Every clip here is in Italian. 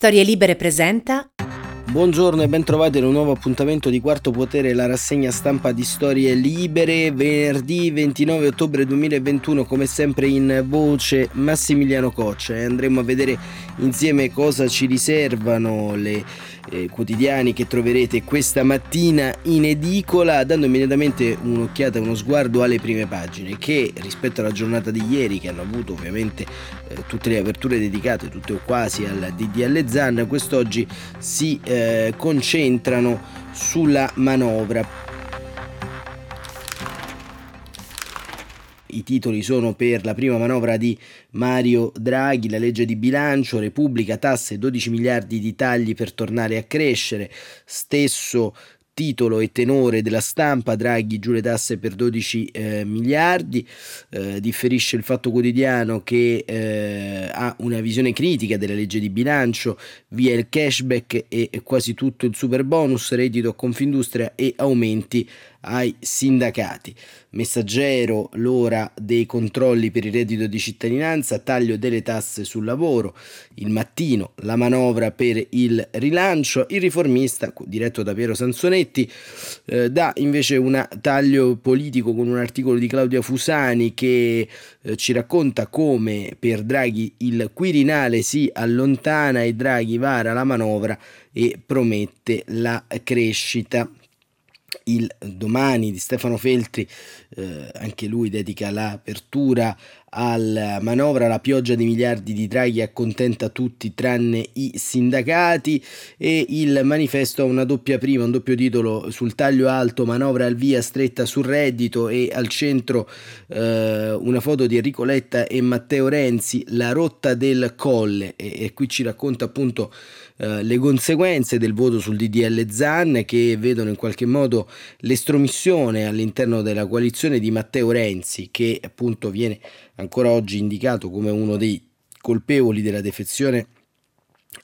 Storie Libere presenta Buongiorno e ben trovati in un nuovo appuntamento di Quarto Potere, la rassegna stampa di Storie Libere, venerdì 29 ottobre 2021, come sempre in voce Massimiliano Coccia. Andremo a vedere insieme cosa ci riservano le eh, quotidiani che troverete questa mattina in edicola, dando immediatamente un'occhiata uno sguardo alle prime pagine che rispetto alla giornata di ieri, che hanno avuto ovviamente eh, tutte le aperture dedicate, tutte o quasi al DDL Zan, quest'oggi si eh, concentrano sulla manovra. I titoli sono per la prima manovra di Mario Draghi, la legge di bilancio, Repubblica, tasse, 12 miliardi di tagli per tornare a crescere, stesso titolo e tenore della stampa, Draghi giù le tasse per 12 eh, miliardi, eh, differisce il Fatto Quotidiano che eh, ha una visione critica della legge di bilancio, via il cashback e quasi tutto il super bonus, reddito a Confindustria e aumenti ai sindacati. Messaggero, l'ora dei controlli per il reddito di cittadinanza, taglio delle tasse sul lavoro, il mattino, la manovra per il rilancio, il riformista, diretto da Piero Sansonetti, eh, dà invece un taglio politico con un articolo di Claudia Fusani che eh, ci racconta come per Draghi il Quirinale si allontana e Draghi vara la manovra e promette la crescita il domani di Stefano Feltri, eh, anche lui dedica l'apertura alla manovra, la pioggia di miliardi di Draghi accontenta tutti tranne i sindacati e il manifesto ha una doppia prima, un doppio titolo sul taglio alto, manovra al via stretta sul reddito e al centro eh, una foto di Enrico Letta e Matteo Renzi, la rotta del colle. E, e qui ci racconta appunto eh, le conseguenze del voto sul DDL Zan che vedono in qualche modo l'estromissione all'interno della coalizione di Matteo Renzi che appunto viene ancora oggi indicato come uno dei colpevoli della defezione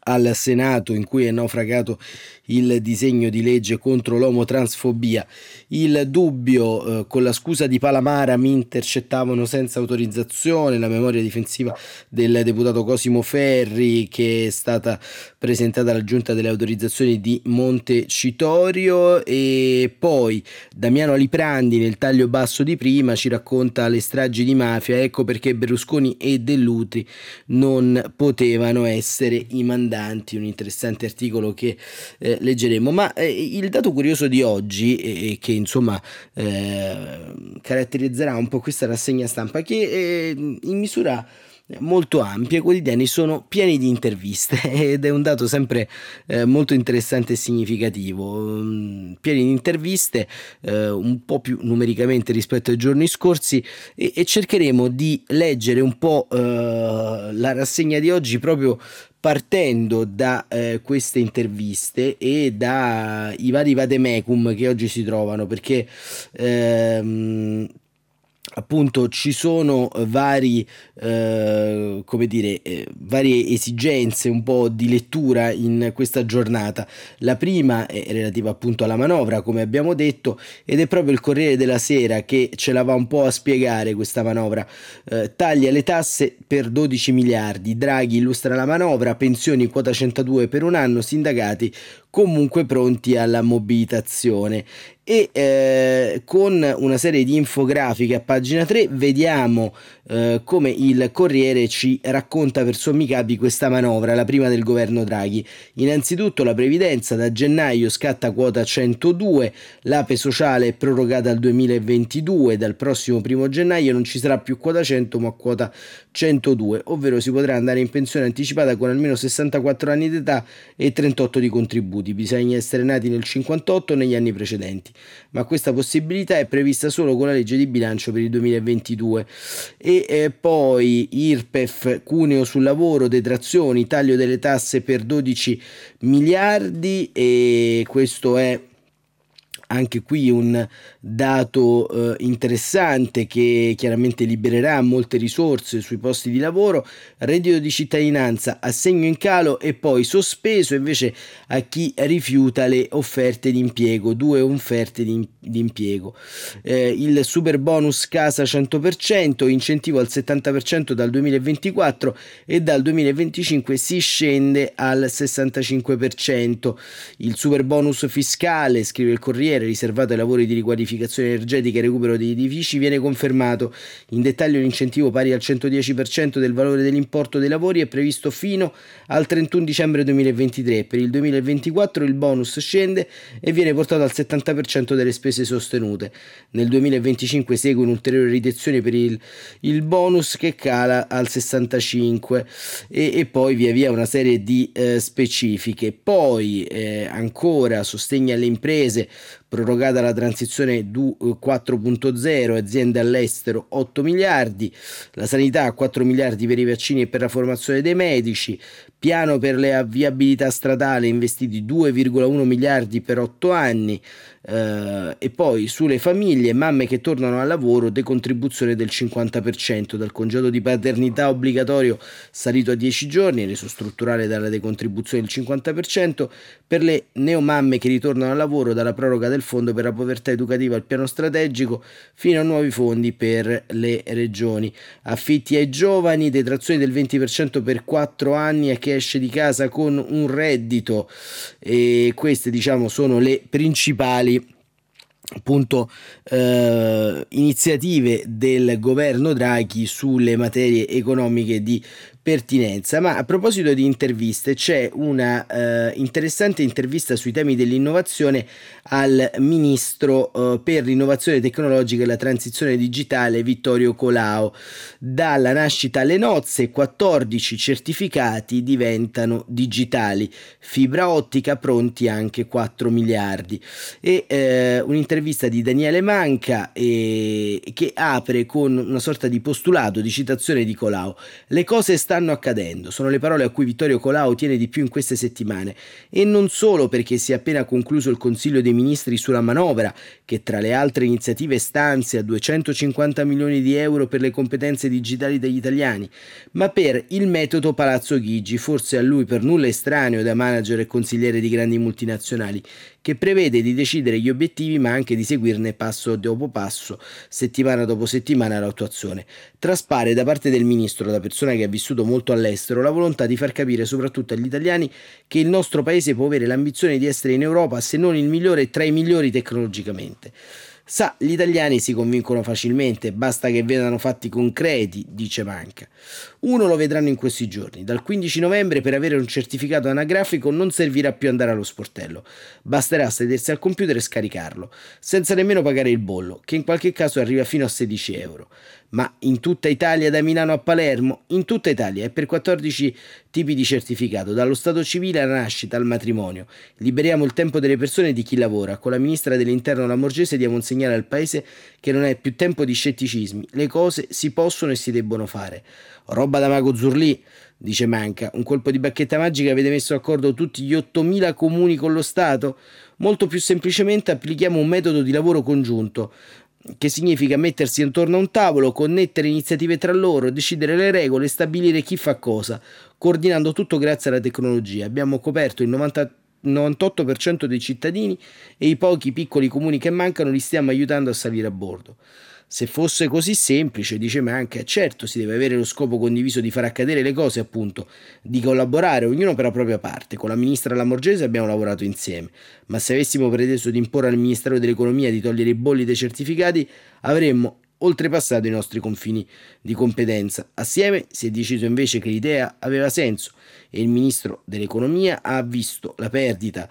al Senato in cui è naufragato il disegno di legge contro l'omotransfobia. Il dubbio, eh, con la scusa di Palamara, mi intercettavano senza autorizzazione, la memoria difensiva del deputato Cosimo Ferri che è stata presentata alla giunta delle autorizzazioni di Montecitorio. E poi Damiano Aliprandi nel taglio basso di prima ci racconta le stragi di mafia, ecco perché Berlusconi e Dell'Utri non potevano essere i mandanti, un interessante articolo che eh, leggeremo. Ma eh, il dato curioso di oggi, e che insomma eh, caratterizzerà un po' questa rassegna stampa, che eh, in misura molto ampia, i quotidiani sono pieni di interviste ed è un dato sempre eh, molto interessante e significativo. Mm, pieni di interviste, eh, un po' più numericamente rispetto ai giorni scorsi e, e cercheremo di leggere un po' eh, la rassegna di oggi proprio partendo da eh, queste interviste e dai vari vademecum che oggi si trovano perché ehm, appunto ci sono vari, eh, come dire, eh, varie esigenze un po' di lettura in questa giornata. La prima è relativa appunto alla manovra, come abbiamo detto, ed è proprio il Corriere della Sera che ce la va un po' a spiegare questa manovra. Eh, taglia le tasse per 12 miliardi, Draghi illustra la manovra, pensioni quota 102 per un anno, sindacati comunque pronti alla mobilitazione e eh, con una serie di infografiche a pagina 3 vediamo eh, come il Corriere ci racconta per sommi capi questa manovra, la prima del governo Draghi. Innanzitutto la previdenza da gennaio scatta quota 102, l'ape sociale è prorogata al 2022, dal prossimo primo gennaio non ci sarà più quota 100 ma quota 102, ovvero si potrà andare in pensione anticipata con almeno 64 anni d'età e 38 di contributi, bisogna essere nati nel 58 o negli anni precedenti ma questa possibilità è prevista solo con la legge di bilancio per il 2022 e eh, poi IRPEF, cuneo sul lavoro, detrazioni, taglio delle tasse per 12 miliardi e questo è anche qui un dato eh, interessante che chiaramente libererà molte risorse sui posti di lavoro, reddito di cittadinanza assegno in calo e poi sospeso invece a chi rifiuta le offerte di impiego, due offerte di, di impiego. Eh, il super bonus casa 100%, incentivo al 70% dal 2024 e dal 2025 si scende al 65%. Il super bonus fiscale, scrive il Corriere, cantiere riservato ai lavori di riqualificazione energetica e recupero degli edifici viene confermato. In dettaglio l'incentivo pari al 110% del valore dell'importo dei lavori è previsto fino al 31 dicembre 2023. Per il 2024 il bonus scende e viene portato al 70% delle spese sostenute. Nel 2025 segue un'ulteriore riduzione per il, il bonus che cala al 65% e, e, poi via via una serie di eh, specifiche. Poi eh, ancora sostegno alle imprese prorogata la transizione 4.0, eh, aziende all'estero 8 miliardi, la sanità 4 miliardi per i vaccini e per la formazione dei medici, piano per le avviabilità stradale investiti 2,1 miliardi per 8 anni eh, e poi sulle famiglie, mamme che tornano al lavoro, decontribuzione del 50% dal congedo di paternità obbligatorio salito a 10 giorni, reso strutturale dalla decontribuzione del 50%, per le neomamme che ritornano al lavoro dalla proroga del fondo per la povertà educativa al piano strategico fino a nuovi fondi per le regioni. Affitti ai giovani, detrazione del 20% per 4 anni a chi esce di casa con un reddito e queste diciamo sono le principali appunto eh, iniziative del governo Draghi sulle materie economiche di pertinenza. Ma a proposito di interviste, c'è una eh, interessante intervista sui temi dell'innovazione al ministro eh, per l'innovazione tecnologica e la transizione digitale Vittorio Colao. Dalla nascita alle nozze, 14 certificati diventano digitali, fibra ottica pronti anche 4 miliardi. E eh, un'intervista di Daniele Manca che apre con una sorta di postulato, di citazione di Colao. Le cose stanno stanno accadendo. Sono le parole a cui Vittorio Colau tiene di più in queste settimane. E non solo perché si è appena concluso il Consiglio dei Ministri sulla manovra, che tra le altre iniziative stanzia 250 milioni di euro per le competenze digitali degli italiani, ma per il metodo Palazzo Chigi, forse a lui per nulla estraneo da manager e consigliere di grandi multinazionali, che prevede di decidere gli obiettivi ma anche di seguirne passo dopo passo, settimana dopo settimana l'attuazione. Traspare da parte del ministro, da persona che ha vissuto molto all'estero, la volontà di far capire soprattutto agli italiani che il nostro paese può avere l'ambizione di essere in Europa, se non il migliore, tra i migliori tecnologicamente. Sa, gli italiani si convincono facilmente, basta che vedano fatti concreti, dice Manca. Uno lo vedranno in questi giorni. Dal 15 novembre per avere un certificato anagrafico non servirà più andare allo sportello. Basterà sedersi al computer e scaricarlo, senza nemmeno pagare il bollo, che in qualche caso arriva fino a 16 euro. Ma in tutta Italia, da Milano a Palermo, in tutta Italia è per 14 tipi di certificato, dallo stato civile alla nascita, al matrimonio. Liberiamo il tempo delle persone e di chi lavora. Con la ministra dell'Interno Lamorgese diamo un segnale al Paese che non è più tempo di scetticismi. Le cose si possono e si debbono fare. Roba da mago Zurlì, dice Manca. Un colpo di bacchetta magica avete messo d'accordo tutti gli 8.000 comuni con lo Stato? Molto più semplicemente applichiamo un metodo di lavoro congiunto che significa mettersi intorno a un tavolo, connettere iniziative tra loro, decidere le regole, stabilire chi fa cosa, coordinando tutto grazie alla tecnologia. Abbiamo coperto il 90 98% dei cittadini e i pochi piccoli comuni che mancano li stiamo aiutando a salire a bordo. Se fosse così semplice, dice Manca, certo si deve avere lo scopo condiviso di far accadere le cose, appunto, di collaborare ognuno per la propria parte. Con la ministra Lamorgese abbiamo lavorato insieme, ma se avessimo preteso di imporre al Ministero dell'Economia di togliere i bolli dei certificati, avremmo oltrepassato i nostri confini di competenza. Assieme si è deciso invece che l'idea aveva senso e il ministro dell'economia ha visto la perdita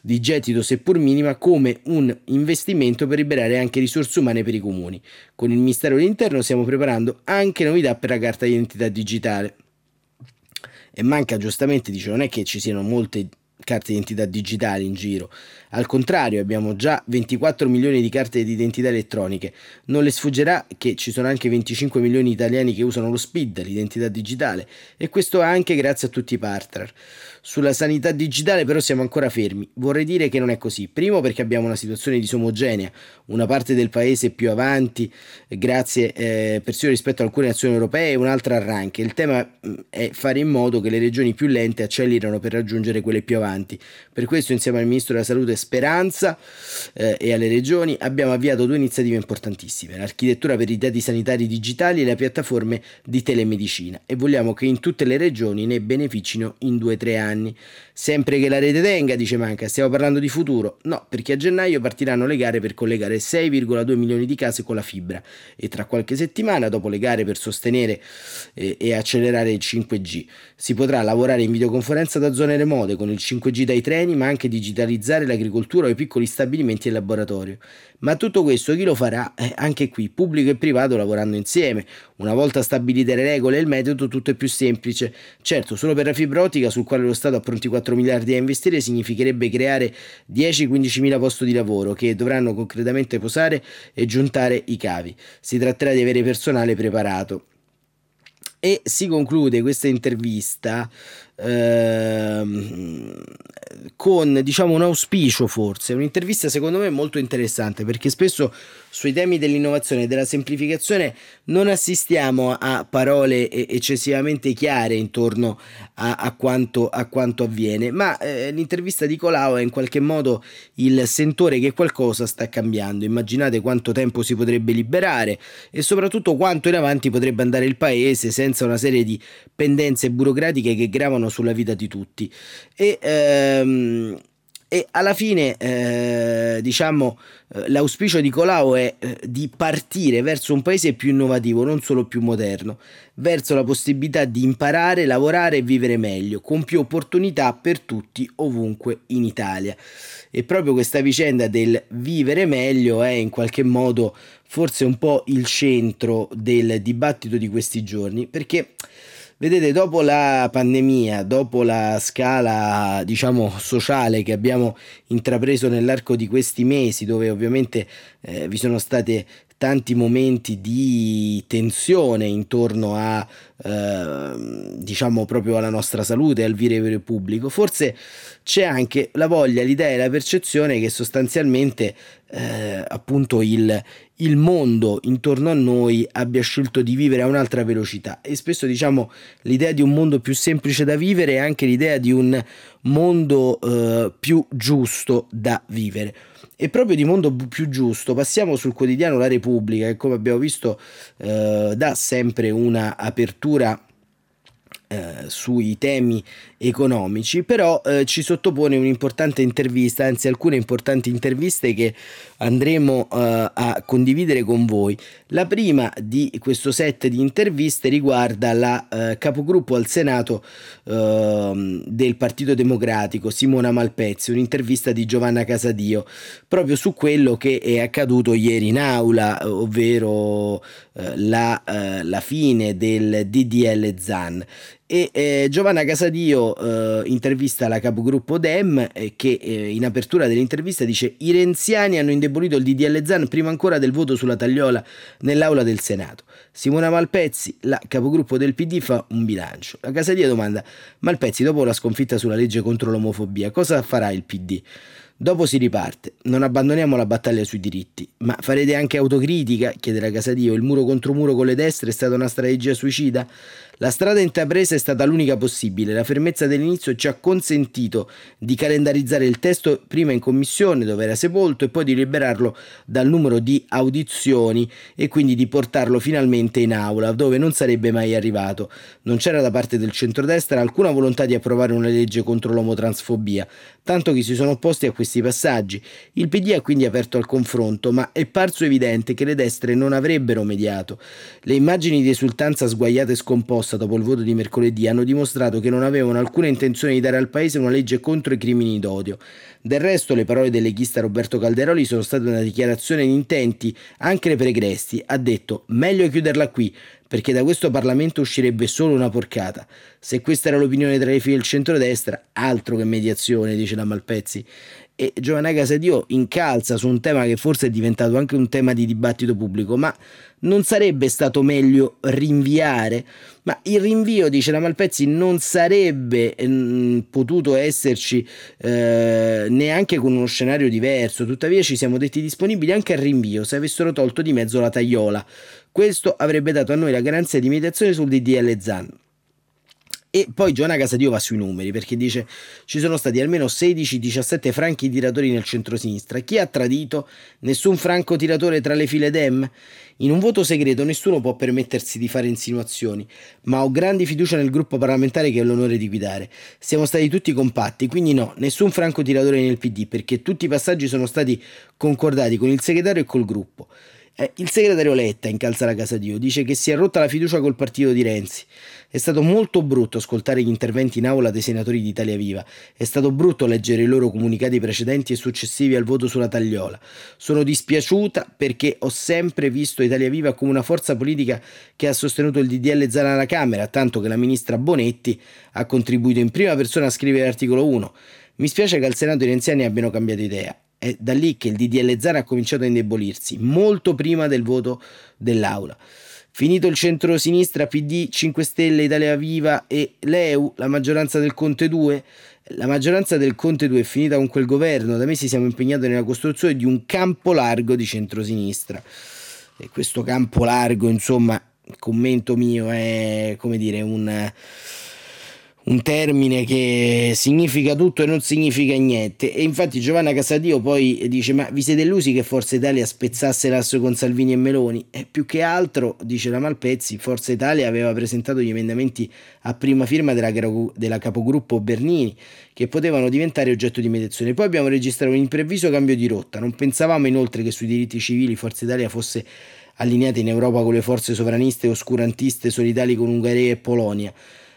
di gettito seppur minima come un investimento per liberare anche risorse umane per i comuni. Con il Ministero dell'Interno stiamo preparando anche novità per la carta d'identità digitale. E manca giustamente, dice, non è che ci siano molte carte d'identità digitali in giro. Al contrario, abbiamo già 24 milioni di carte d'identità elettroniche. Non le sfuggirà che ci sono anche 25 milioni di italiani che usano lo SPID, l'identità digitale, e questo anche grazie a tutti i partner. Sulla sanità digitale però siamo ancora fermi. Vorrei dire che non è così. Primo perché abbiamo una situazione disomogenea, una parte del paese più avanti grazie eh, persino rispetto a alcune nazioni europee e un'altra arranca. Il tema mm, è fare in modo che le regioni più lente accelerino per raggiungere quelle più avanti. Per questo insieme al Ministro della Salute Speranza eh, e alle regioni abbiamo avviato due iniziative importantissime, l'architettura per i dati sanitari digitali e le piattaforme di telemedicina e vogliamo che in tutte le regioni ne beneficino in due o tre anni. Sempre che la rete tenga, dice Manca, stiamo parlando di futuro? No, perché a gennaio partiranno le gare per collegare 6,2 milioni di case con la fibra e tra qualche settimana, dopo le gare per sostenere eh, e accelerare il 5G, si potrà lavorare in videoconferenza da zone remote con il 5G dai treni, ma anche digitalizzare l'agricoltura o i piccoli stabilimenti e laboratorio. Ma tutto questo chi lo farà? Eh, anche qui, pubblico e privato lavorando insieme. Una volta stabilite le regole e il metodo, tutto è più semplice. Certo, solo per la fibra ottica, sul quale lo Stato ha pronti 4 miliardi a investire, significherebbe creare 10-15 mila posti di lavoro che dovranno concretamente posare e giuntare i cavi. Si tratterà di avere personale preparato. E si conclude questa intervista ehm, con diciamo un auspicio forse, un'intervista secondo me molto interessante perché spesso sui temi dell'innovazione e della semplificazione non assistiamo a parole eccessivamente chiare intorno a, a, quanto, a quanto, avviene, ma eh, l'intervista di Colau è in qualche modo il sentore che qualcosa sta cambiando. Immaginate quanto tempo si potrebbe liberare e soprattutto quanto in avanti potrebbe andare il paese senza una serie di pendenze burocratiche che gravano sulla vita di tutti. E, ehm, e alla fine eh, diciamo eh, l'auspicio di Colau è eh, di partire verso un paese più innovativo, non solo più moderno, verso la possibilità di imparare, lavorare e vivere meglio, con più opportunità per tutti ovunque in Italia. E proprio questa vicenda del vivere meglio è in qualche modo forse un po' il centro del dibattito di questi giorni, perché Vedete, dopo la pandemia, dopo la scala, diciamo, sociale che abbiamo intrapreso nell'arco di questi mesi, dove ovviamente eh, vi sono state tanti momenti di tensione intorno a eh, diciamo proprio alla nostra salute al vivere pubblico. Forse c'è anche la voglia l'idea e la percezione che sostanzialmente eh, appunto il, il mondo intorno a noi abbia scelto di vivere a un'altra velocità. E spesso diciamo l'idea di un mondo più semplice da vivere è anche l'idea di un mondo eh, più giusto da vivere e proprio di mondo più giusto passiamo sul quotidiano La Repubblica che come abbiamo visto eh, dà sempre una apertura eh, sui temi economici, però eh, ci sottopone un'importante intervista, anzi alcune importanti interviste che andremo eh, a condividere con voi. La prima di questo set di interviste riguarda la eh, capogruppo al Senato ehm, del Partito Democratico, Simona Malpezzi, un'intervista di Giovanna Casadio, proprio su quello che è accaduto ieri in aula, ovvero eh, la, eh, la fine del DDL ZAN e eh, Giovanna Casadio eh, intervista la capogruppo Dem eh, che eh, in apertura dell'intervista dice i renziani hanno indebolito il DDL Zan prima ancora del voto sulla tagliola nell'aula del Senato. Simona Malpezzi, la capogruppo del PD, fa un bilancio. La Casadio domanda Malpezzi dopo la sconfitta sulla legge contro l'omofobia cosa farà il PD? Dopo si riparte, non abbandoniamo la battaglia sui diritti, ma farete anche autocritica? chiede la Casadio, il muro contro muro con le destre è stata una strategia suicida? La strada intrapresa è stata l'unica possibile, la fermezza dell'inizio ci ha consentito di calendarizzare il testo prima in commissione dove era sepolto e poi di liberarlo dal numero di audizioni e quindi di portarlo finalmente in aula dove non sarebbe mai arrivato. Non c'era da parte del centrodestra alcuna volontà di approvare una legge contro l'omotransfobia, tanto che si sono opposti a questi passaggi. Il PD ha quindi aperto al confronto, ma è parso evidente che le destre non avrebbero mediato. Le immagini di esultanza sguaiate e scomposte mossa dopo il voto di mercoledì hanno dimostrato che non avevano alcuna intenzione di dare al Paese una legge contro i crimini d'odio. Del resto le parole del leghista Roberto Calderoli sono state una dichiarazione di intenti anche nei pregresti. Ha detto meglio chiuderla qui perché da questo Parlamento uscirebbe solo una porcata. Se questa era l'opinione tra i figli del centrodestra, altro che mediazione, dice la Malpezzi e Giovanna Casadio incalza su un tema che forse è diventato anche un tema di dibattito pubblico, ma non sarebbe stato meglio rinviare? Ma il rinvio, dice la Malpezzi, non sarebbe mh, mm, potuto esserci eh, neanche con uno scenario diverso, tuttavia ci siamo detti disponibili anche al rinvio se avessero tolto di mezzo la tagliola. Questo avrebbe dato a noi la garanzia di mediazione sul DDL ZAN. E poi Giovanna Casadio va sui numeri perché dice ci sono stati almeno 16-17 franchi tiratori nel centro-sinistra. Chi ha tradito? Nessun franco tiratore tra le file Dem? In un voto segreto nessuno può permettersi di fare insinuazioni, ma ho grandi fiducia nel gruppo parlamentare che ho l'onore di guidare. Siamo stati tutti compatti, quindi no, nessun franco tiratore nel PD perché tutti i passaggi sono stati concordati con il segretario e col gruppo. Eh, il segretario Letta, incalza la Casa Dio, dice che si è rotta la fiducia col partito di Renzi. È stato molto brutto ascoltare gli interventi in aula dei senatori di Italia Viva. È stato brutto leggere i loro comunicati precedenti e successivi al voto sulla tagliola. Sono dispiaciuta perché ho sempre visto Italia Viva come una forza politica che ha sostenuto il DDL Zana alla Camera, tanto che la ministra Bonetti ha contribuito in prima persona a scrivere l'articolo 1. Mi spiace che al Senato i renziani abbiano cambiato idea. È da lì che il DDL Zara ha cominciato a indebolirsi, molto prima del voto dell'Aula. Finito il centro-sinistra, PD, 5 Stelle, Italia Viva e l'EU, la maggioranza del Conte 2, la maggioranza del Conte 2 è finita con quel governo, da mesi siamo impegnati nella costruzione di un campo largo di centrosinistra. E questo campo largo, insomma, commento mio, è come dire un un termine che significa tutto e non significa niente. E infatti Giovanna Casadio poi dice: Ma vi siete illusi che Forza Italia spezzasse l'asso con Salvini e Meloni? E più che altro, dice la Malpezzi, Forza Italia aveva presentato gli emendamenti a prima firma della, della capogruppo Bernini che potevano diventare oggetto di mediazione. Poi abbiamo registrato un improvviso cambio di rotta. Non pensavamo inoltre che sui diritti civili Forza Italia fosse allineata in Europa con le forze sovraniste oscurantiste solidali con Ungheria e Polonia.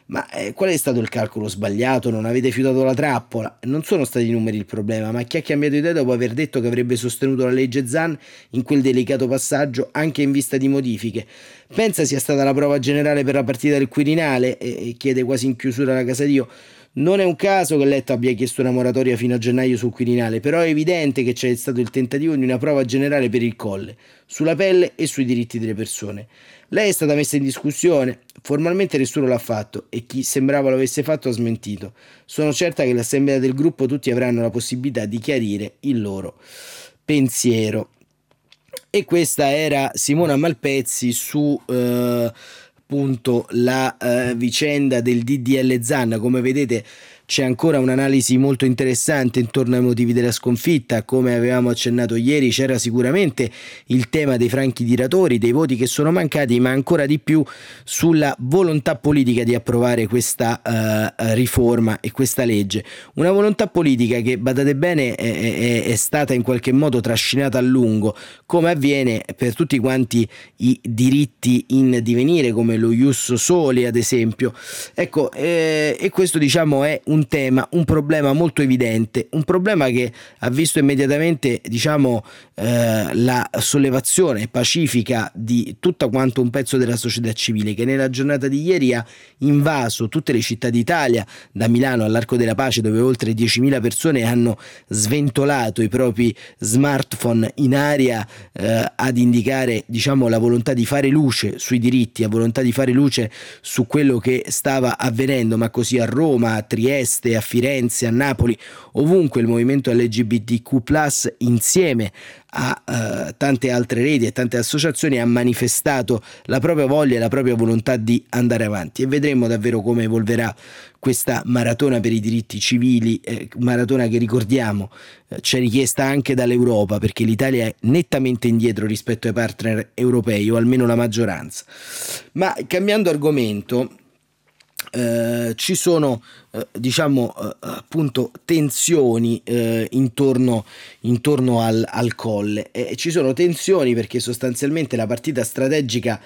Ma eh, qual è stato il calcolo sbagliato? Non avete fiutato la trappola? Non sono stati i numeri il problema, ma chi ha cambiato idea dopo aver detto che avrebbe sostenuto la legge Zan in quel delicato passaggio anche in vista di modifiche? Pensa sia stata la prova generale per la partita del Quirinale? E, chiede quasi in chiusura la casa Dio. Non è un caso che Letto abbia chiesto una moratoria fino a gennaio sul Quirinale, però è evidente che c'è stato il tentativo di una prova generale per il colle, sulla pelle e sui diritti delle persone. Lei è stata messa in discussione, formalmente nessuno l'ha fatto e chi sembrava lo avesse fatto ha smentito. Sono certa che l'assemblea del gruppo tutti avranno la possibilità di chiarire il loro pensiero. E questa era Simona Malpezzi su... Eh, appunto la eh, vicenda del DDL Zan, come vedete c'è ancora un'analisi molto interessante intorno ai motivi della sconfitta, come avevamo accennato ieri c'era sicuramente il tema dei franchi tiratori, dei voti che sono mancati, ma ancora di più sulla volontà politica di approvare questa uh, riforma e questa legge. Una volontà politica che, badate bene, è, è, è stata in qualche modo trascinata a lungo, come avviene per tutti quanti i diritti in divenire, come lo Ius Soli ad esempio. Ecco, eh, e questo diciamo è un un tema, un problema molto evidente, un problema che ha visto immediatamente diciamo, eh, la sollevazione pacifica di tutto quanto un pezzo della società civile che nella giornata di ieri ha invaso tutte le città d'Italia, da Milano all'Arco della Pace dove oltre 10.000 persone hanno sventolato i propri smartphone in aria eh, ad indicare diciamo, la volontà di fare luce sui diritti, la volontà di fare luce su quello che stava avvenendo, ma così a Roma, a Trieste, Trieste, a Firenze, a Napoli, ovunque il movimento LGBTQ insieme a uh, tante altre reti e tante associazioni ha manifestato la propria voglia e la propria volontà di andare avanti e vedremo davvero come evolverà questa maratona per i diritti civili, eh, maratona che ricordiamo eh, c'è richiesta anche dall'Europa perché l'Italia è nettamente indietro rispetto ai partner europei o almeno la maggioranza. Ma cambiando argomento, eh, ci sono eh, diciamo eh, appunto tensioni intorno, intorno al, al, colle. E ci sono tensioni perché sostanzialmente la partita strategica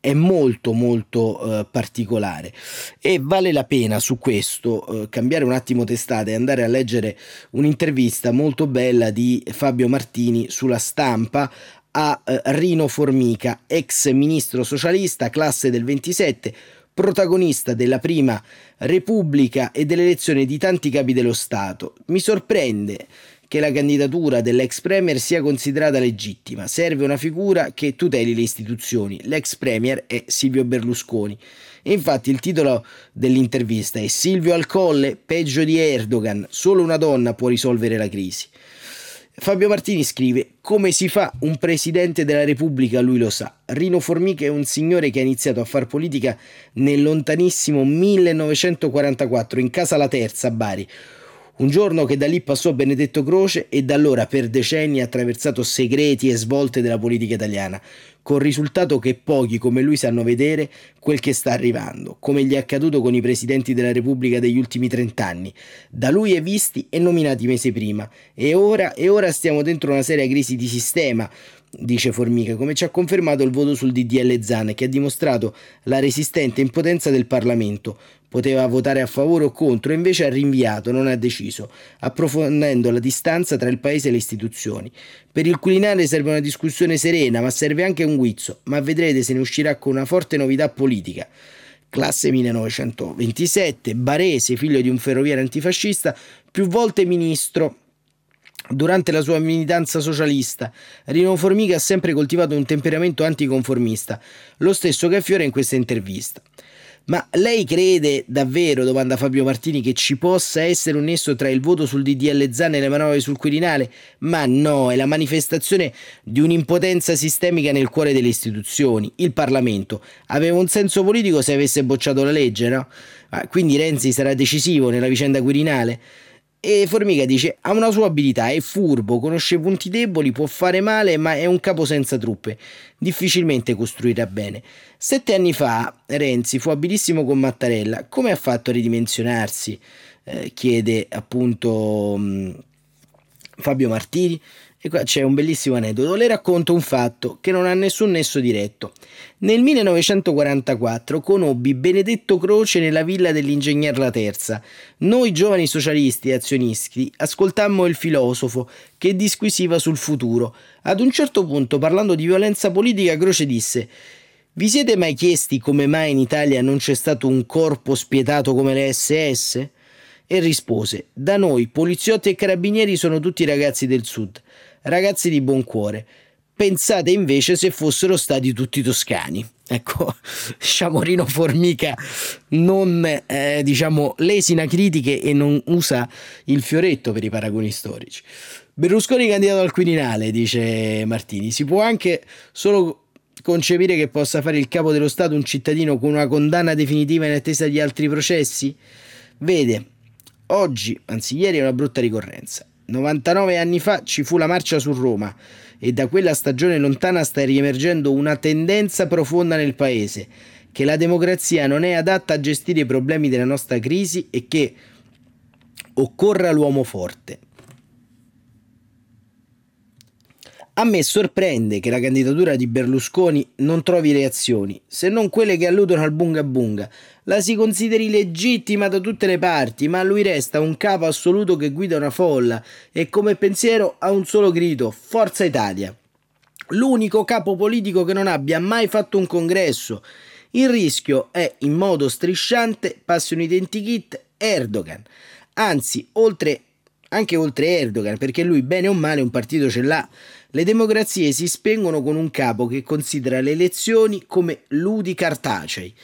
è molto molto particolare. E vale la pena su questo cambiare un attimo testata e andare a leggere un'intervista molto bella di Fabio Martini sulla stampa a Rino Formica, ex ministro socialista, classe del 27, protagonista della prima Repubblica e dell'elezione di tanti capi dello Stato. Mi sorprende che la candidatura dell'ex premier sia considerata legittima. Serve una figura che tuteli le istituzioni. L'ex premier è Silvio Berlusconi. E infatti il titolo dell'intervista è Silvio al colle, peggio di Erdogan, solo una donna può risolvere la crisi. Fabio Martini scrive: Come si fa un presidente della Repubblica? Lui lo sa. Rino Formica è un signore che ha iniziato a fare politica nel lontanissimo 1944 in casa La Terza a Bari un giorno che da lì passò Benedetto Croce e da allora per decenni ha attraversato segreti e svolte della politica italiana, col risultato che pochi come lui sanno vedere quel che sta arrivando, come gli è accaduto con i presidenti della Repubblica degli ultimi trent'anni, da lui e visti e nominati mesi prima. E ora, e ora stiamo dentro una seria crisi di sistema, dice Formica, come ci ha confermato il voto sul DDL Zan, che ha dimostrato la resistente impotenza del Parlamento. Poteva votare a favore o contro, invece ha rinviato, non ha deciso, approfondendo la distanza tra il paese e le istituzioni. Per il Quirinale serve una discussione serena, ma serve anche un guizzo, ma vedrete se ne uscirà con una forte novità politica classe 1927, barese, figlio di un ferroviere antifascista, più volte ministro Durante la sua militanza socialista, Rino Formica ha sempre coltivato un temperamento anticonformista, lo stesso che affiora in questa intervista. Ma lei crede davvero, domanda Fabio Martini, che ci possa essere un nesso tra il voto sul DDL Zan e le manovre sul Quirinale? Ma no, è la manifestazione di un'impotenza sistemica nel cuore delle istituzioni. Il Parlamento aveva un senso politico se avesse bocciato la legge, no? Ah, quindi Renzi sarà decisivo nella vicenda Quirinale? E Formica dice: Ha una sua abilità, è furbo, conosce punti deboli, può fare male, ma è un capo senza truppe. Difficilmente costruirà bene. Sette anni fa Renzi fu abilissimo con Mattarella. Come ha fatto a ridimensionarsi? Eh, chiede appunto mh, mm, Fabio Martini. E qua c'è un bellissimo aneddoto. Le racconto un fatto che non ha nessun nesso diretto. Nel 1944 conobbi Benedetto Croce nella villa dell'ingegner La Terza. Noi giovani socialisti e azionisti ascoltammo il filosofo che disquisiva sul futuro. Ad un certo punto, parlando di violenza politica, Croce disse vi siete mai chiesti come mai in Italia non c'è stato un corpo spietato come le SS? E rispose: Da noi poliziotti e carabinieri sono tutti ragazzi del sud ragazzi di buon cuore. Pensate invece se fossero stati tutti toscani. Ecco, diciamo Rino Formica non eh, diciamo, lesina critiche e non usa il fioretto per i paragoni storici. Berlusconi candidato al Quirinale, dice Martini. Si può anche solo concepire che possa fare il capo dello Stato un cittadino con una condanna definitiva in attesa di altri processi? Vede, oggi, anzi ieri è una brutta ricorrenza. 99 anni fa ci fu la marcia su Roma e da quella stagione lontana sta riemergendo una tendenza profonda nel paese, che la democrazia non è adatta a gestire i problemi della nostra crisi e che occorra l'uomo forte. A me sorprende che la candidatura di Berlusconi non trovi reazioni, se non quelle che alludono al bunga bunga. La si consideri legittima da tutte le parti, ma lui resta un capo assoluto che guida una folla e come pensiero ha un solo grido: Forza Italia. L'unico capo politico che non abbia mai fatto un congresso. Il rischio è, in modo strisciante, passi un identikit Erdogan. Anzi, oltre anche oltre Erdogan, perché lui bene o male un partito ce l'ha. Le democrazie si spengono con un capo che considera le elezioni come ludi cartacei.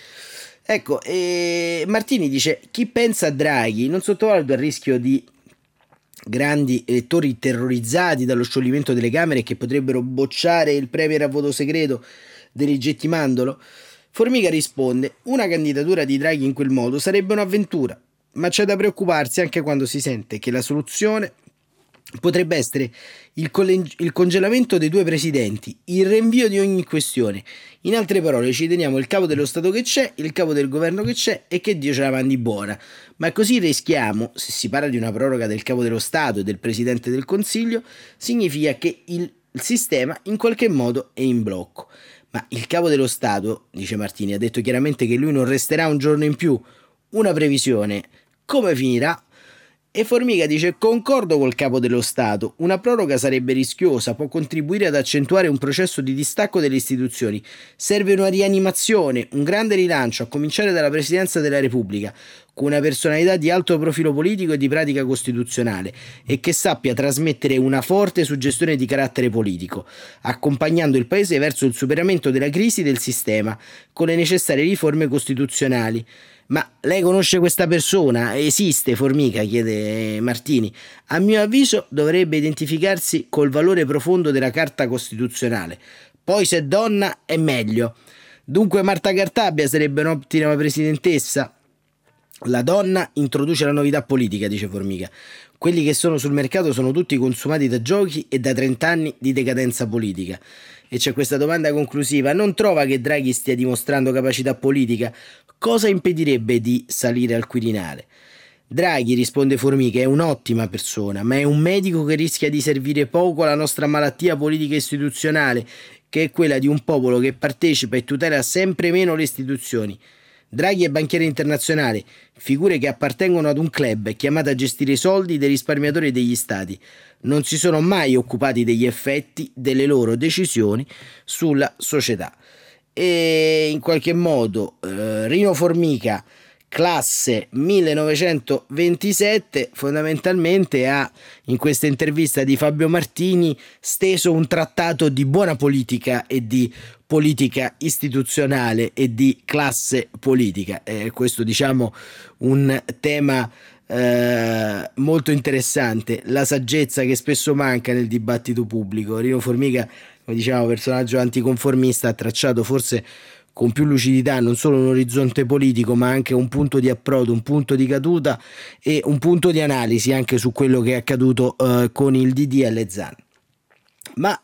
Ecco, e Martini dice: chi pensa a Draghi non sottovaluta il rischio di grandi elettori terrorizzati dallo scioglimento delle Camere che potrebbero bocciare il premier a voto segreto delegittimandolo? Formica risponde: una candidatura di Draghi in quel modo sarebbe un'avventura ma c'è da preoccuparsi anche quando si sente che la soluzione potrebbe essere il, coll- il, congelamento dei due presidenti, il rinvio di ogni questione. In altre parole, ci teniamo il capo dello Stato che c'è, il capo del governo che c'è e che Dio ce la mandi buona. Ma così rischiamo, se si parla di una proroga del capo dello Stato e del presidente del Consiglio, significa che il sistema in qualche modo è in blocco. Ma il capo dello Stato, dice Martini, ha detto chiaramente che lui non resterà un giorno in più. Una previsione. Come finirà? E Formica dice: Concordo col capo dello Stato. Una proroga sarebbe rischiosa, può contribuire ad accentuare un processo di distacco delle istituzioni. Serve una rianimazione, un grande rilancio, a cominciare dalla Presidenza della Repubblica, con una personalità di alto profilo politico e di pratica costituzionale e che sappia trasmettere una forte suggestione di carattere politico, accompagnando il Paese verso il superamento della crisi del sistema, con le necessarie riforme costituzionali. Ma lei conosce questa persona? Esiste Formica? chiede Martini. A mio avviso dovrebbe identificarsi col valore profondo della Carta Costituzionale. Poi se donna è meglio. Dunque Marta Cartabia sarebbe un'ottima presidentessa? La donna introduce la novità politica, dice Formica. Quelli che sono sul mercato sono tutti consumati da giochi e da 30 anni di decadenza politica. E c'è questa domanda conclusiva. Non trova che Draghi stia dimostrando capacità politica? Cosa impedirebbe di salire al Quirinale? Draghi, risponde Formica, è un'ottima persona, ma è un medico che rischia di servire poco alla nostra malattia politica istituzionale, che è quella di un popolo che partecipa e tutela sempre meno le istituzioni. Draghi è banchiere internazionale, figure che appartengono ad un club chiamato a gestire i soldi dei risparmiatori degli stati. Non si sono mai occupati degli effetti delle loro decisioni sulla società. E in qualche modo eh, Rino Formica classe 1927 fondamentalmente ha in questa intervista di Fabio Martini steso un trattato di buona politica e di politica istituzionale e di classe politica. Eh, questo diciamo un tema eh, molto interessante, la saggezza che spesso manca nel dibattito pubblico. Rino Formica, diciamo, personaggio anticonformista, ha tracciato forse con più lucidità non solo un orizzonte politico ma anche un punto di approdo, un punto di caduta e un punto di analisi anche su quello che è accaduto eh, con il DDL Zan. Ma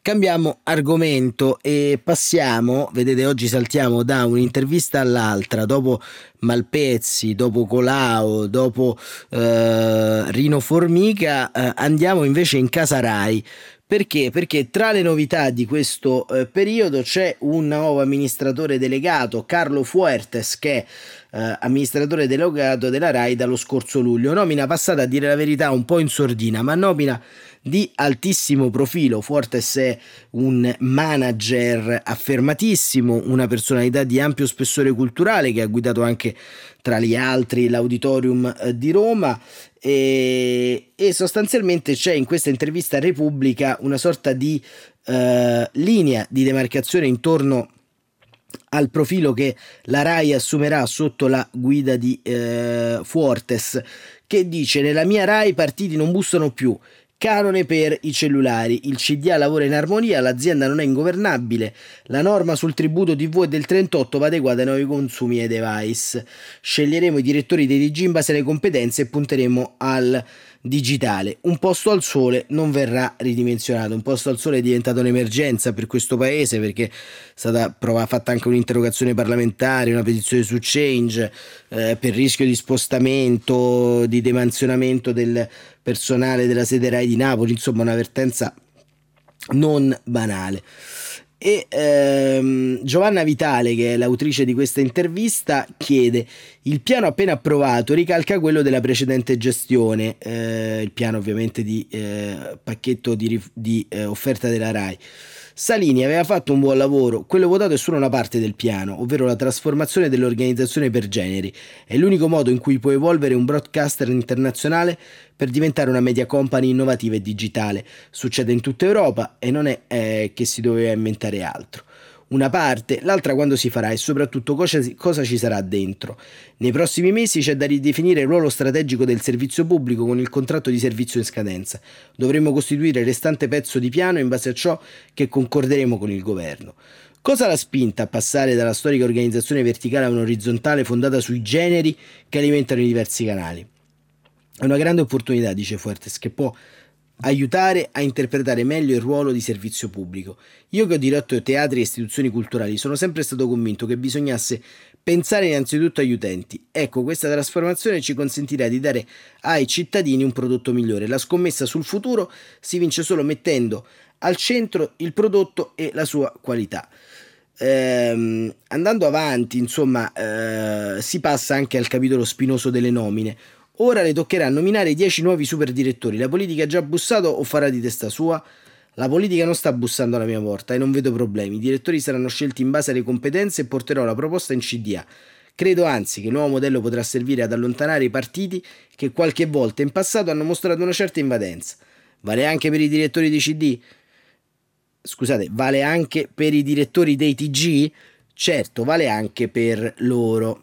cambiamo argomento e passiamo, vedete oggi saltiamo da un'intervista all'altra, dopo Malpezzi, dopo Colau, dopo eh, Rino Formica, eh, andiamo invece in Casa Rai perché? Perché tra le novità di questo eh, periodo c'è un nuovo amministratore delegato, Carlo Fuertes, che eh, amministratore delegato della RAI dallo scorso luglio. Nomina passata a dire la verità un po' in sordina, ma nomina di altissimo profilo. Fortes è un manager affermatissimo, una personalità di ampio spessore culturale che ha guidato anche tra gli altri l'Auditorium eh, di Roma e, e sostanzialmente c'è in questa intervista a Repubblica una sorta di uh, linea di demarcazione intorno al profilo che la RAI assumerà sotto la guida di eh, Fuertes che dice nella mia RAI i partiti non bussano più Canone per i cellulari. Il CDA lavora in armonia, l'azienda non è ingovernabile. La norma sul tributo TV è del 38 va adeguata ai nuovi consumi e device. Sceglieremo i direttori dei DG in base alle competenze e punteremo al digitale. Un posto al sole non verrà ridimensionato. Un posto al sole è diventato un'emergenza per questo paese perché è stata prova, fatta anche un'interrogazione parlamentare, una petizione su Change eh, per rischio di spostamento, di demansionamento del personale della sede RAI di Napoli, insomma un'avvertenza non banale. E ehm, Giovanna Vitale, che è l'autrice di questa intervista, chiede: il piano appena approvato ricalca quello della precedente gestione, eh, il piano ovviamente di eh, pacchetto di, di eh, offerta della RAI. Salini aveva fatto un buon lavoro, quello votato è solo una parte del piano, ovvero la trasformazione dell'organizzazione per generi. È l'unico modo in cui può evolvere un broadcaster internazionale per diventare una media company innovativa e digitale. Succede in tutta Europa e non è eh, che si doveva inventare altro una parte, l'altra quando si farà e soprattutto cosa, cosa, ci sarà dentro. Nei prossimi mesi c'è da ridefinire il ruolo strategico del servizio pubblico con il contratto di servizio in scadenza. Dovremo costituire il restante pezzo di piano in base a ciò che concorderemo con il governo. Cosa l'ha spinta a passare dalla storica organizzazione verticale a un'orizzontale fondata sui generi che alimentano i diversi canali? È una grande opportunità, dice Fuertes, che può aiutare a interpretare meglio il ruolo di servizio pubblico. Io che ho diretto teatri e istituzioni culturali sono sempre stato convinto che bisognasse pensare innanzitutto agli utenti. Ecco, questa trasformazione ci consentirà di dare ai cittadini un prodotto migliore. La scommessa sul futuro si vince solo mettendo al centro il prodotto e la sua qualità. ehm, andando avanti, insomma, eh, si passa anche al capitolo spinoso delle nomine. Ora le toccherà nominare 10 nuovi super direttori. La politica ha già bussato o farà di testa sua? La politica non sta bussando alla mia porta e non vedo problemi. I direttori saranno scelti in base alle competenze e porterò la proposta in CDA. Credo anzi che il nuovo modello potrà servire ad allontanare i partiti che qualche volta in passato hanno mostrato una certa invadenza. Vale anche per i direttori di CD? Scusate, vale anche per i direttori dei TG? Certo, vale anche per loro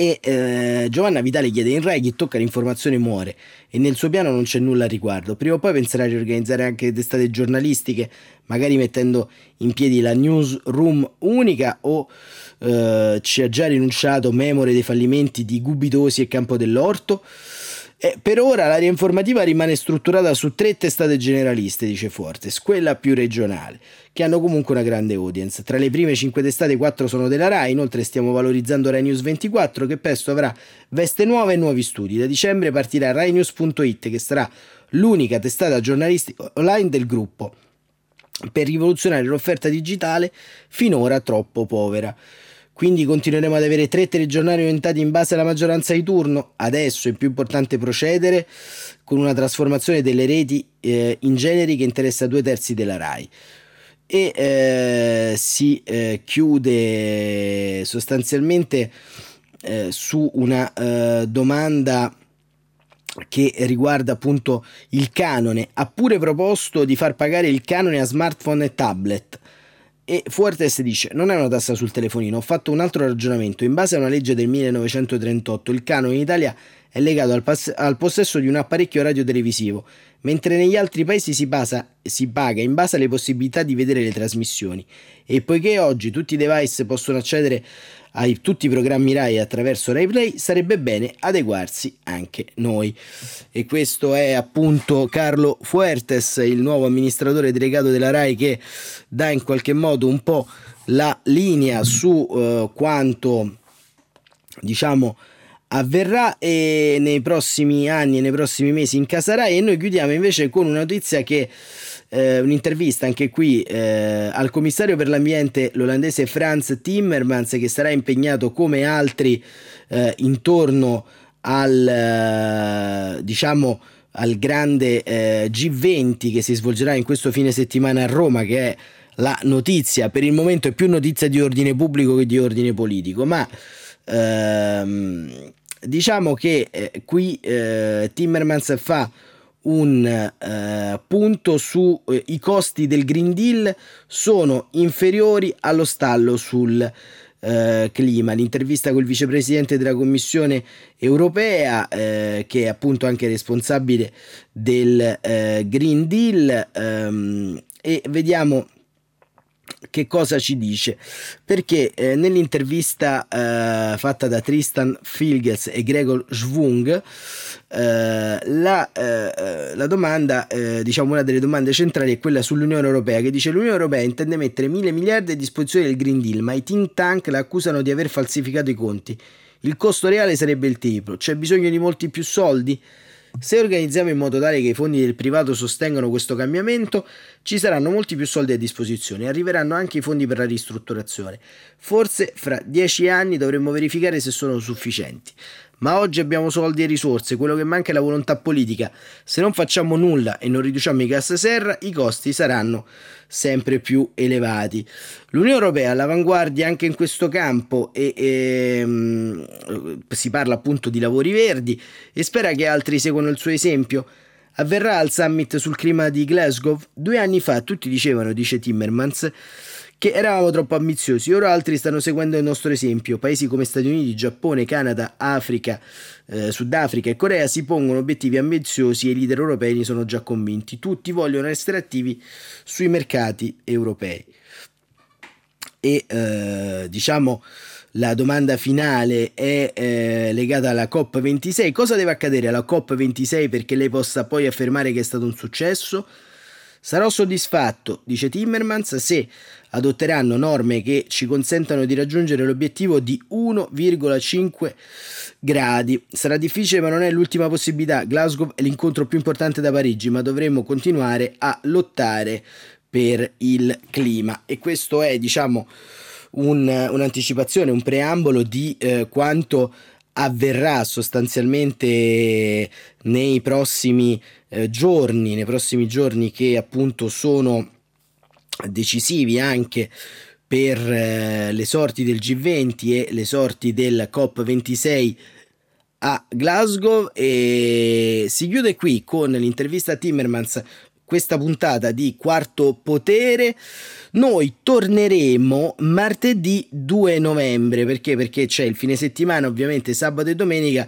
e eh, Giovanna Vitale chiede in Rai chi tocca l'informazione muore e nel suo piano non c'è nulla al riguardo. Prima o poi penserà a riorganizzare anche testate giornalistiche, magari mettendo in piedi la newsroom unica o eh, ci ha già rinunciato memore dei fallimenti di Gubitosi e Campo dell'Orto. Eh, per ora l'area informativa rimane strutturata su tre testate generaliste, dice Fortes, quella più regionale, che hanno comunque una grande audience. Tra le prime cinque testate, quattro sono della RAI, inoltre stiamo valorizzando Rai News 24, che presto avrà veste nuove e nuovi studi. Da dicembre partirà RaiNews.it, che sarà l'unica testata giornalistica online del gruppo, per rivoluzionare l'offerta digitale finora troppo povera. Quindi continueremo ad avere tre telegiornali orientati in base alla maggioranza di turno. Adesso è più importante procedere con una trasformazione delle reti eh, in generi che interessa due terzi della RAI. E eh, si eh, chiude sostanzialmente eh, su una eh, domanda che riguarda appunto il canone. Ha pure proposto di far pagare il canone a smartphone e tablet e Fuertes dice: Non è una tassa sul telefonino. Ho fatto un altro ragionamento. In base a una legge del 1938, il canone in Italia è legato al, pass- al possesso di un apparecchio radiotelevisivo, mentre negli altri paesi si, basa- si paga in base alle possibilità di vedere le trasmissioni. E poiché oggi tutti i device possono accedere a tutti i programmi RAI attraverso RaiPlay, sarebbe bene adeguarsi anche noi. E questo è appunto Carlo Fuertes, il nuovo amministratore delegato della RAI che dà in qualche modo un po' la linea su uh, quanto diciamo avverrà e nei prossimi anni e nei prossimi mesi in casa e noi chiudiamo invece con una notizia che eh, un'intervista anche qui eh, al commissario per l'ambiente l'olandese Franz Timmermans che sarà impegnato come altri eh, intorno al eh, diciamo al grande eh, G20 che si svolgerà in questo fine settimana a Roma che è la notizia. Per il momento è più notizia di ordine pubblico che di ordine politico ma ehm, diciamo che eh, qui Timmermans fa un eh, punto sui eh, costi del Green Deal sono inferiori allo stallo sul eh, clima. L'intervista con il vicepresidente della Commissione europea, eh, che è appunto anche responsabile del eh, Green Deal, ehm, e vediamo che cosa ci dice? Perché eh, nell'intervista eh, fatta da Tristan Filges e Gregor Schwung, eh, la, eh, la, domanda, eh, diciamo una delle domande centrali è quella sull'Unione Europea, che dice l'Unione Europea intende mettere mille miliardi a disposizione del Green Deal, ma i think tank la accusano di aver falsificato i conti. Il costo reale sarebbe il triplo, c'è bisogno di molti più soldi? Se organizziamo in modo tale che i fondi del privato sostengano questo cambiamento, ci saranno molti più soldi a disposizione e arriveranno anche i fondi per la ristrutturazione. Forse fra dieci anni dovremmo verificare se sono sufficienti. Ma oggi abbiamo soldi e risorse, quello che manca è la volontà politica. Se non facciamo nulla e non riduciamo i gas serra, i costi saranno sempre più elevati. L'Unione Europea è all'avanguardia anche in questo campo e, e um, si parla appunto di lavori verdi e spera che altri seguano il suo esempio. Avverrà al summit sul clima di Glasgow. Due anni fa tutti dicevano, dice Timmermans, che eravamo troppo ambiziosi, ora altri stanno seguendo il nostro esempio. Paesi come Stati Uniti, Giappone, Canada, Africa, eh, Sudafrica e Corea si pongono obiettivi ambiziosi e i leader europei ne sono già convinti. Tutti vogliono essere attivi sui mercati europei. E eh, diciamo la domanda finale è eh, legata alla COP26. Cosa deve accadere alla COP26 perché lei possa poi affermare che è stato un successo? Sarò soddisfatto, dice Timmermans, se adotteranno norme che ci consentano di raggiungere l'obiettivo di 1,5 gradi. Sarà difficile ma non è l'ultima possibilità. Glasgow è l'incontro più importante da Parigi, ma dovremmo continuare a lottare per il clima e questo è diciamo un, un'anticipazione, un preambolo di eh, quanto avverrà sostanzialmente nei prossimi eh, giorni, nei prossimi giorni che appunto sono decisivi anche per eh, le sorti del G20 e le sorti del COP26 a Glasgow. E si chiude qui con l'intervista a Timmermans questa puntata di Quarto Potere. Noi torneremo martedì 2 novembre perché? Perché c'è il fine settimana, ovviamente sabato e domenica,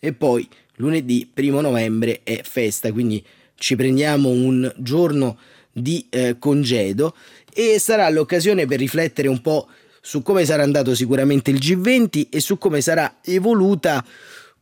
e poi lunedì 1 novembre è festa, quindi ci prendiamo un giorno di eh, congedo e sarà l'occasione per riflettere un po' su come sarà andato sicuramente il G20 e su come sarà evoluta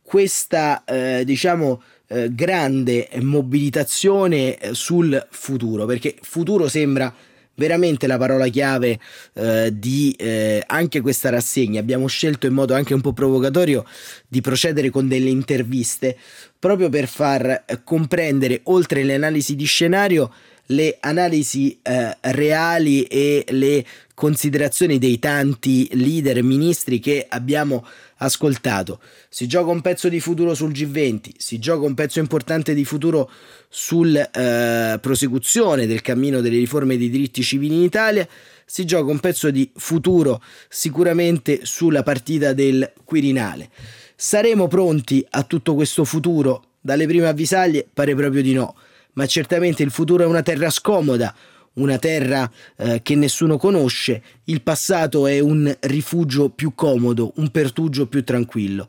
questa eh, diciamo eh, grande mobilitazione eh, sul futuro perché futuro sembra veramente la parola chiave eh, di eh, anche questa rassegna. Abbiamo scelto in modo anche un po' provocatorio di procedere con delle interviste proprio per far eh, comprendere oltre le analisi di scenario le analisi eh, reali e le considerazioni dei tanti leader ministri che abbiamo ascoltato. Si gioca un pezzo di futuro sul G20, si gioca un pezzo importante di futuro sulla eh, prosecuzione del cammino delle riforme dei diritti civili in Italia, si gioca un pezzo di futuro sicuramente sulla partita del Quirinale. Saremo pronti a tutto questo futuro dalle prime avvisaglie? Pare proprio di no ma certamente il futuro è una terra scomoda, una terra eh, che nessuno conosce, il passato è un rifugio più comodo, un pertugio più tranquillo.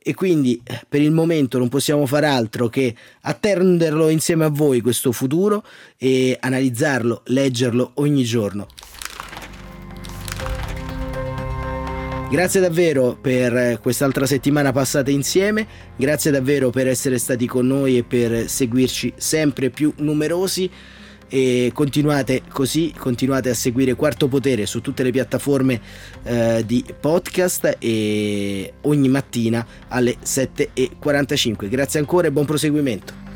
E quindi eh, per il momento non possiamo fare altro che attenderlo insieme a voi questo futuro e analizzarlo, leggerlo ogni giorno. Grazie davvero per quest'altra settimana passata insieme, grazie davvero per essere stati con noi e per seguirci sempre più numerosi e continuate così, continuate a seguire Quarto Potere su tutte le piattaforme eh, di podcast e ogni mattina alle 7.45. Grazie ancora e buon proseguimento.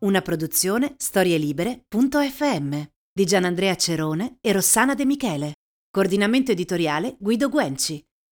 Una produzione storielibere.fm di Gianandrea Cerone e Rossana De Michele. Coordinamento editoriale Guido Guenci.